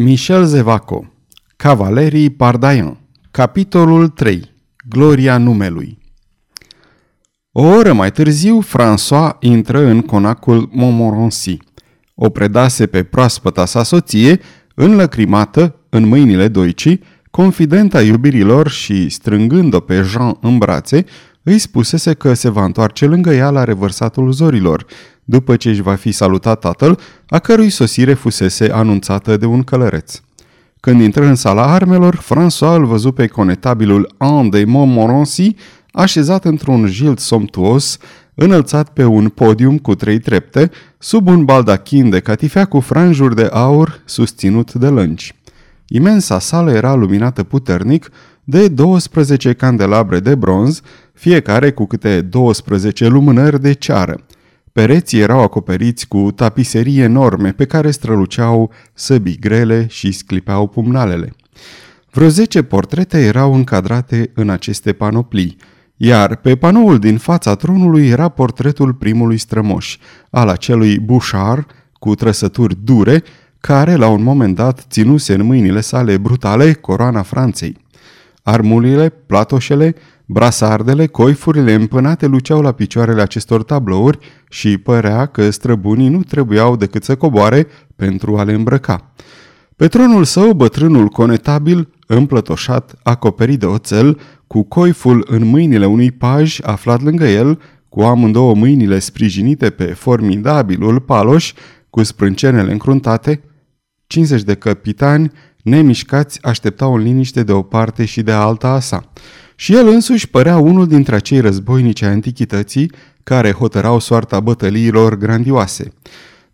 Michel Zevaco Cavalerii Pardaian Capitolul 3 Gloria numelui O oră mai târziu, François intră în conacul Montmorency. O predase pe proaspăta sa soție, înlăcrimată, în mâinile doicii, confidenta iubirilor și, strângând-o pe Jean în brațe, îi spusese că se va întoarce lângă ea la revărsatul zorilor, după ce își va fi salutat tatăl, a cărui sosire fusese anunțată de un călăreț. Când intră în sala armelor, François îl văzu pe conetabilul Anne de Montmorency, așezat într-un jilt somptuos, înălțat pe un podium cu trei trepte, sub un baldachin de catifea cu franjuri de aur susținut de lânci. Imensa sală era luminată puternic de 12 candelabre de bronz, fiecare cu câte 12 lumânări de ceară. Pereții erau acoperiți cu tapiserii enorme pe care străluceau săbii grele și sclipeau pumnalele. Vreo zece portrete erau încadrate în aceste panoplii, iar pe panoul din fața tronului era portretul primului strămoș, al acelui Bouchard, cu trăsături dure, care la un moment dat ținuse în mâinile sale brutale coroana Franței. Armulile, platoșele, brasardele, coifurile împânate luceau la picioarele acestor tablouri și părea că străbunii nu trebuiau decât să coboare pentru a le îmbrăca. Pe tronul său, bătrânul conetabil, împlătoșat, acoperit de oțel, cu coiful în mâinile unui paj aflat lângă el, cu amândouă mâinile sprijinite pe formidabilul paloș, cu sprâncenele încruntate, 50 de capitani, nemișcați, așteptau în liniște de o parte și de alta a sa. Și el însuși părea unul dintre acei războinici ai antichității care hotărau soarta bătăliilor grandioase.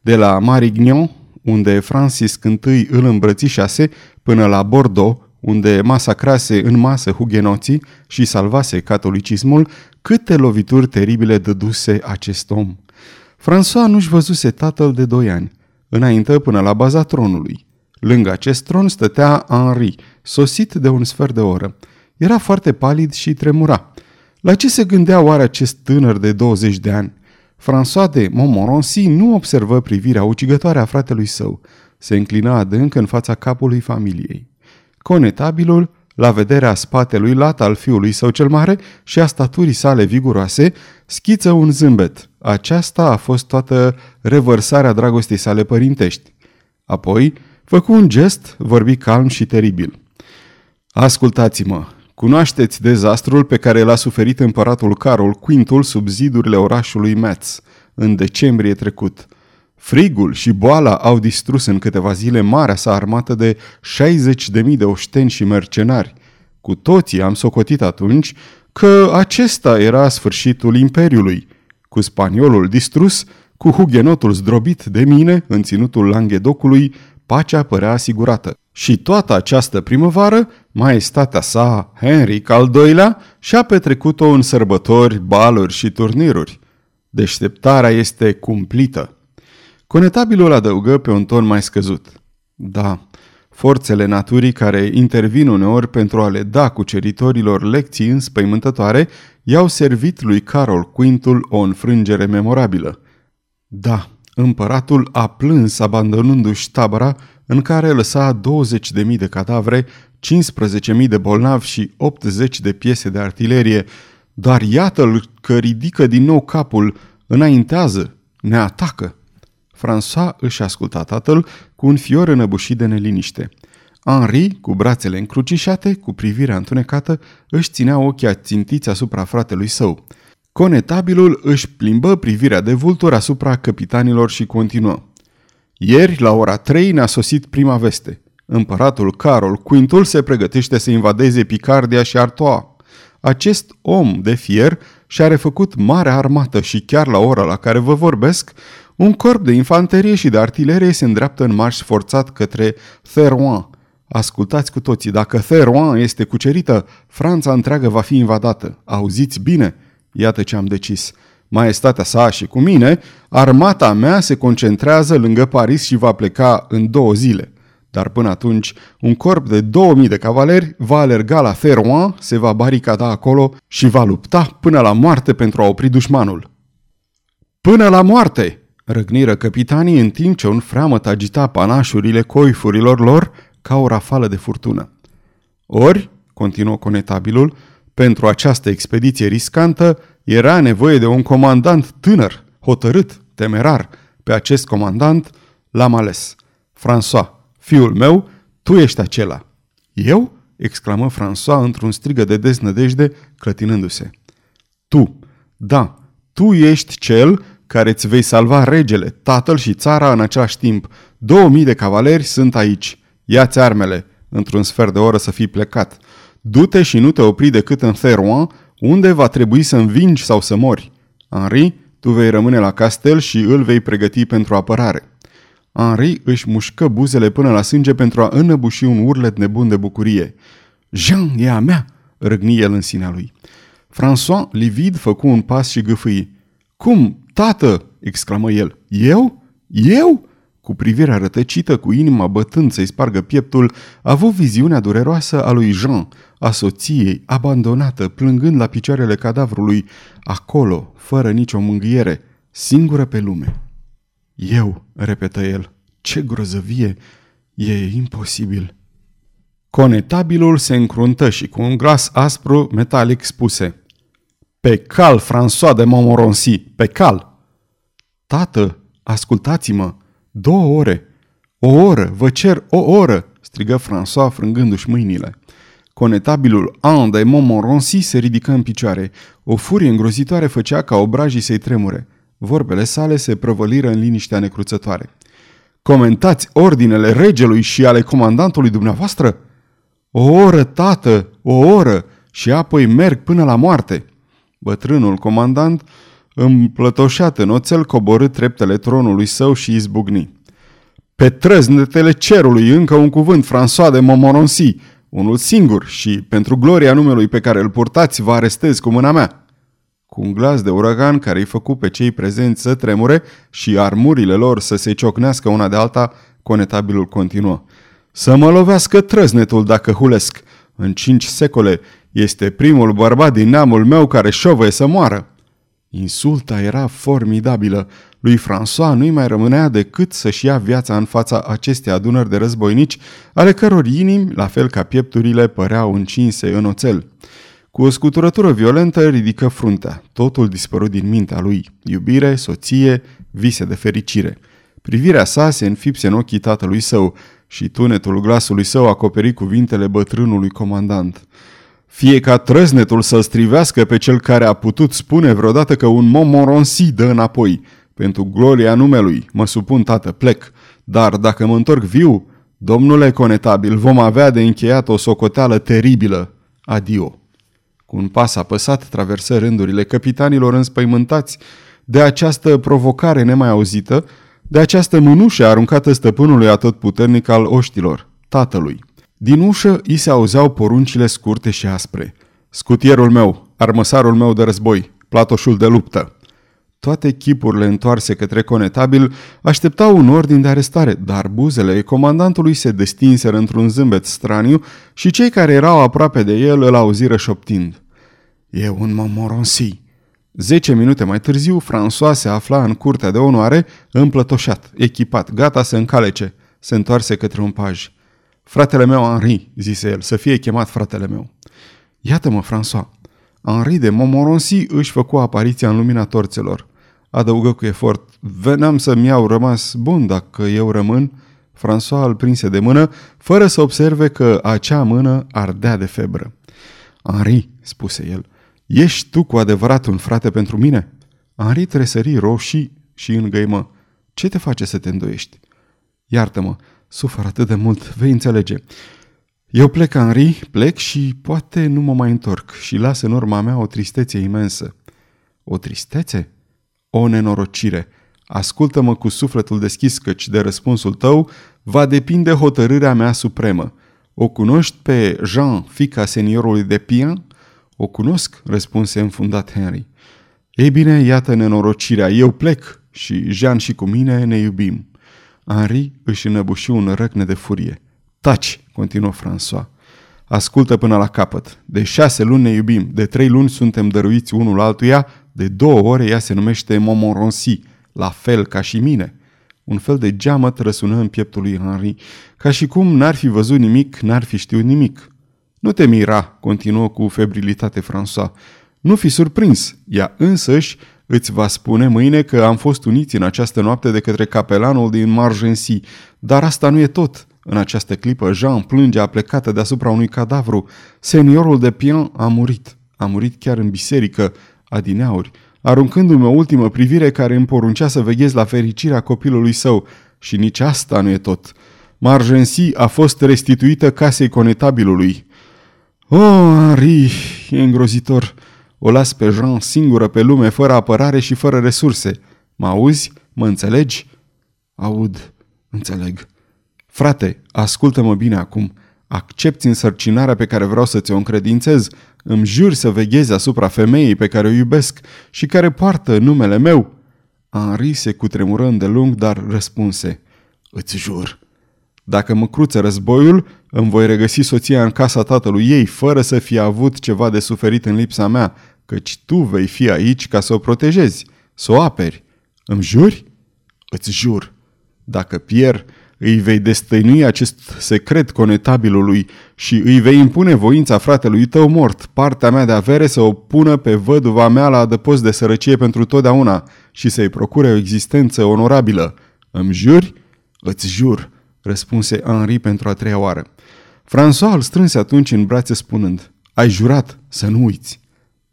De la Marignan, unde Francis I îl îmbrățișase, până la Bordeaux, unde masacrase în masă hugenoții și salvase catolicismul, câte lovituri teribile dăduse acest om. François nu-și văzuse tatăl de doi ani, înainte până la baza tronului. Lângă acest tron stătea Henri, sosit de un sfert de oră. Era foarte palid și tremura. La ce se gândea oare acest tânăr de 20 de ani? François de Montmorency nu observă privirea ucigătoare a fratelui său. Se înclina adânc în fața capului familiei. Conetabilul, la vederea spatelui lat al fiului său cel mare și a staturii sale viguroase, schiță un zâmbet. Aceasta a fost toată revărsarea dragostei sale părintești. Apoi, făcu un gest, vorbi calm și teribil. Ascultați-mă, cunoașteți dezastrul pe care l-a suferit împăratul Carol Quintul sub zidurile orașului Metz în decembrie trecut. Frigul și boala au distrus în câteva zile marea sa armată de 60.000 de oșteni și mercenari. Cu toții am socotit atunci că acesta era sfârșitul imperiului. Cu spaniolul distrus, cu hugenotul zdrobit de mine în ținutul Langhedocului, pacea părea asigurată. Și toată această primăvară, maestatea sa, Henric al II-lea, și-a petrecut-o în sărbători, baluri și turniruri. Deșteptarea este cumplită. Conetabilul adăugă pe un ton mai scăzut. Da, forțele naturii care intervin uneori pentru a le da cuceritorilor lecții înspăimântătoare i-au servit lui Carol Quintul o înfrângere memorabilă. Da, împăratul a plâns abandonându-și tabăra în care lăsa 20.000 de cadavre, 15.000 de bolnavi și 80 de piese de artilerie, dar iată-l că ridică din nou capul, înaintează, ne atacă. François își asculta tatăl cu un fior înăbușit de neliniște. Henri, cu brațele încrucișate, cu privirea întunecată, își ținea ochii ațintiți asupra fratelui său. Conetabilul își plimbă privirea de vultur asupra capitanilor și continuă. Ieri, la ora 3, ne-a sosit prima veste. Împăratul Carol Quintul se pregătește să invadeze Picardia și Artois. Acest om de fier și-a refăcut marea armată și chiar la ora la care vă vorbesc, un corp de infanterie și de artilerie se îndreaptă în marș forțat către Therouan. Ascultați cu toții, dacă Therouan este cucerită, Franța întreagă va fi invadată. Auziți bine? Iată ce am decis. Maestatea sa și cu mine, armata mea se concentrează lângă Paris și va pleca în două zile. Dar până atunci, un corp de 2000 de cavaleri va alerga la Therouan, se va baricada acolo și va lupta până la moarte pentru a opri dușmanul. Până la moarte! Răgniră capitanii în timp ce un freamăt agita panașurile coifurilor lor ca o rafală de furtună. Ori, continuă conetabilul, pentru această expediție riscantă era nevoie de un comandant tânăr, hotărât, temerar. Pe acest comandant l-am ales. François, fiul meu, tu ești acela. Eu? exclamă François într-un strigă de deznădejde, clătinându-se. Tu, da, tu ești cel care îți vei salva regele, tatăl și țara în același timp. Două mii de cavaleri sunt aici. Ia-ți armele. Într-un sfert de oră să fii plecat. Du-te și nu te opri decât în Therouan, unde va trebui să învingi sau să mori. Henri, tu vei rămâne la castel și îl vei pregăti pentru apărare. Henri își mușcă buzele până la sânge pentru a înăbuși un urlet nebun de bucurie. Jean, e a mea!" răgni el în sinea lui. François, livid, făcu un pas și gâfâi. Cum, tată!" exclamă el. Eu? Eu?" Cu privirea rătăcită, cu inima bătând să-i spargă pieptul, a avut viziunea dureroasă a lui Jean, a soției, abandonată, plângând la picioarele cadavrului, acolo, fără nicio mângâiere, singură pe lume. Eu, repetă el, ce grozăvie, e imposibil. Conetabilul se încruntă și cu un glas aspru, metalic, spuse Pe cal, François de Montmorency, pe cal! Tată, ascultați-mă, două ore, o oră, vă cer o oră, strigă François frângându-și mâinile. Conetabilul An de Montmorency se ridică în picioare. O furie îngrozitoare făcea ca obrajii să-i tremure. Vorbele sale se prăvăliră în liniștea necruțătoare. Comentați ordinele regelui și ale comandantului dumneavoastră? O oră, tată, o oră, și apoi merg până la moarte. Bătrânul comandant, împlătoșat în oțel, coborât treptele tronului său și izbucni. Pe trăznetele cerului încă un cuvânt, François de Montmorency, unul singur și, pentru gloria numelui pe care îl purtați, vă arestez cu mâna mea. Cu un glas de uragan care îi făcu pe cei prezenți să tremure și armurile lor să se ciocnească una de alta, conetabilul continuă. Să mă lovească trăznetul dacă hulesc. În cinci secole este primul bărbat din neamul meu care șovăie să moară. Insulta era formidabilă. Lui François nu-i mai rămânea decât să-și ia viața în fața acestei adunări de războinici, ale căror inimi, la fel ca piepturile, păreau încinse în oțel. Cu o scuturătură violentă ridică fruntea. Totul dispărut din mintea lui. Iubire, soție, vise de fericire. Privirea sa se înfipse în ochii tatălui său și tunetul glasului său acoperi cuvintele bătrânului comandant. Fie ca trăznetul să-l strivească pe cel care a putut spune vreodată că un Montmorency dă înapoi. Pentru gloria numelui, mă supun, tată, plec. Dar dacă mă întorc viu, domnule conetabil, vom avea de încheiat o socoteală teribilă. Adio. Cu un pas apăsat traversă rândurile capitanilor înspăimântați de această provocare nemai auzită, de această mânușă aruncată stăpânului atotputernic al oștilor, tatălui. Din ușă îi se auzeau poruncile scurte și aspre. Scutierul meu, armăsarul meu de război, platoșul de luptă. Toate chipurile întoarse către conetabil așteptau un ordin de arestare, dar buzele comandantului se destinseră într-un zâmbet straniu și cei care erau aproape de el îl auziră șoptind. E un Montmorency. Zece minute mai târziu, François se afla în curtea de onoare, împlătoșat, echipat, gata să încalece. Se întoarse către un paj. Fratele meu Henri, zise el, să fie chemat fratele meu. Iată-mă, François. Henri de Montmorency își făcu apariția în lumina torțelor. Adăugă cu efort, veneam să-mi iau rămas bun dacă eu rămân. François îl prinse de mână, fără să observe că acea mână ardea de febră. Henri, spuse el, ești tu cu adevărat un frate pentru mine? Henri tresări roșii și îngăimă. Ce te face să te îndoiești? Iartă-mă, Sufăr atât de mult, vei înțelege. Eu plec, Henri, plec și poate nu mă mai întorc și las în urma mea o tristețe imensă. O tristețe? O nenorocire. Ascultă-mă cu sufletul deschis, căci de răspunsul tău va depinde hotărârea mea supremă. O cunoști pe Jean, fica seniorului de Pian? O cunosc, răspunse înfundat Henry. Ei bine, iată nenorocirea, eu plec și Jean și cu mine ne iubim. Henri își înăbuși un răcne de furie. Taci, continuă François. Ascultă până la capăt. De șase luni ne iubim, de trei luni suntem dăruiți unul altuia, de două ore ea se numește Montmorency. la fel ca și mine. Un fel de geamă răsună în pieptul lui Henri, ca și cum n-ar fi văzut nimic, n-ar fi știut nimic. Nu te mira, continuă cu febrilitate François. Nu fi surprins, ea însăși îți va spune mâine că am fost uniți în această noapte de către capelanul din Margency, dar asta nu e tot. În această clipă, Jean plânge aplecată deasupra unui cadavru. Seniorul de Pian a murit. A murit chiar în biserică, adineauri, aruncându-mi o ultimă privire care îmi poruncea să veghez la fericirea copilului său. Și nici asta nu e tot. Margency a fost restituită casei conetabilului. Oh, Henri, e îngrozitor. O las pe Jean singură pe lume, fără apărare și fără resurse. Mă auzi? Mă înțelegi? Aud. Înțeleg. Frate, ascultă-mă bine acum. Accepti însărcinarea pe care vreau să ți-o încredințez. Îmi jur să veghezi asupra femeii pe care o iubesc și care poartă numele meu. Henri se cutremură îndelung, dar răspunse. Îți jur. Dacă mă cruță războiul, îmi voi regăsi soția în casa tatălui ei, fără să fie avut ceva de suferit în lipsa mea, căci tu vei fi aici ca să o protejezi, să o aperi. Îmi juri? Îți jur. Dacă pierd, îi vei destăinui acest secret conetabilului și îi vei impune voința fratelui tău mort, partea mea de avere să o pună pe văduva mea la adăpost de sărăcie pentru totdeauna și să-i procure o existență onorabilă. Îmi juri? Îți jur, răspunse Henri pentru a treia oară. François îl strânse atunci în brațe spunând, ai jurat să nu uiți.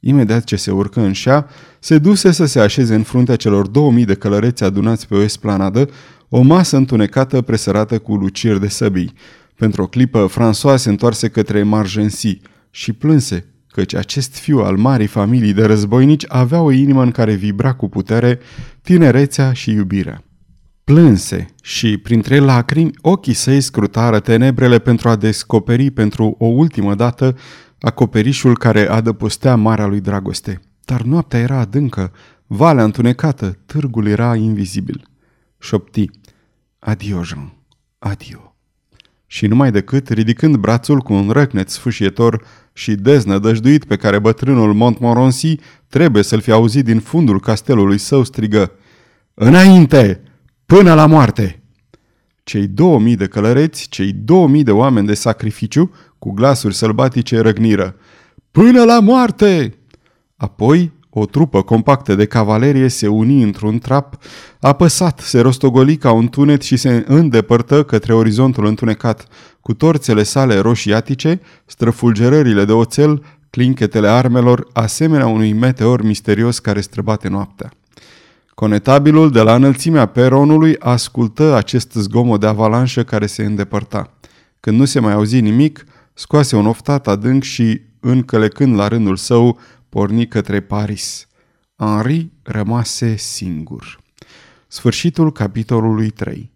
Imediat ce se urcă în șa, se duse să se așeze în fruntea celor două mii de călăreți adunați pe o esplanadă, o masă întunecată presărată cu luciri de săbii. Pentru o clipă, François se întoarse către Margency și plânse, căci acest fiu al marii familii de războinici avea o inimă în care vibra cu putere tinerețea și iubirea. Plânse și, printre lacrimi, ochii săi scrutară tenebrele pentru a descoperi pentru o ultimă dată acoperișul care adăpostea marea lui dragoste. Dar noaptea era adâncă, valea întunecată, târgul era invizibil. Șopti, adio, Jean, adio. Și numai decât, ridicând brațul cu un răcnet sfâșietor și deznădăjduit pe care bătrânul Montmorency trebuie să-l fi auzit din fundul castelului său, strigă Înainte! Până la moarte! Cei două mii de călăreți, cei două mii de oameni de sacrificiu, cu glasuri sălbatice răgniră. Până la moarte! Apoi, o trupă compactă de cavalerie se uni într-un trap, apăsat, se rostogoli ca un tunet și se îndepărtă către orizontul întunecat, cu torțele sale roșiatice, străfulgerările de oțel, clinchetele armelor, asemenea unui meteor misterios care străbate noaptea. Conetabilul de la înălțimea peronului ascultă acest zgomot de avalanșă care se îndepărta. Când nu se mai auzi nimic, scoase un oftat adânc și, încălecând la rândul său, porni către Paris. Henri rămase singur. Sfârșitul capitolului 3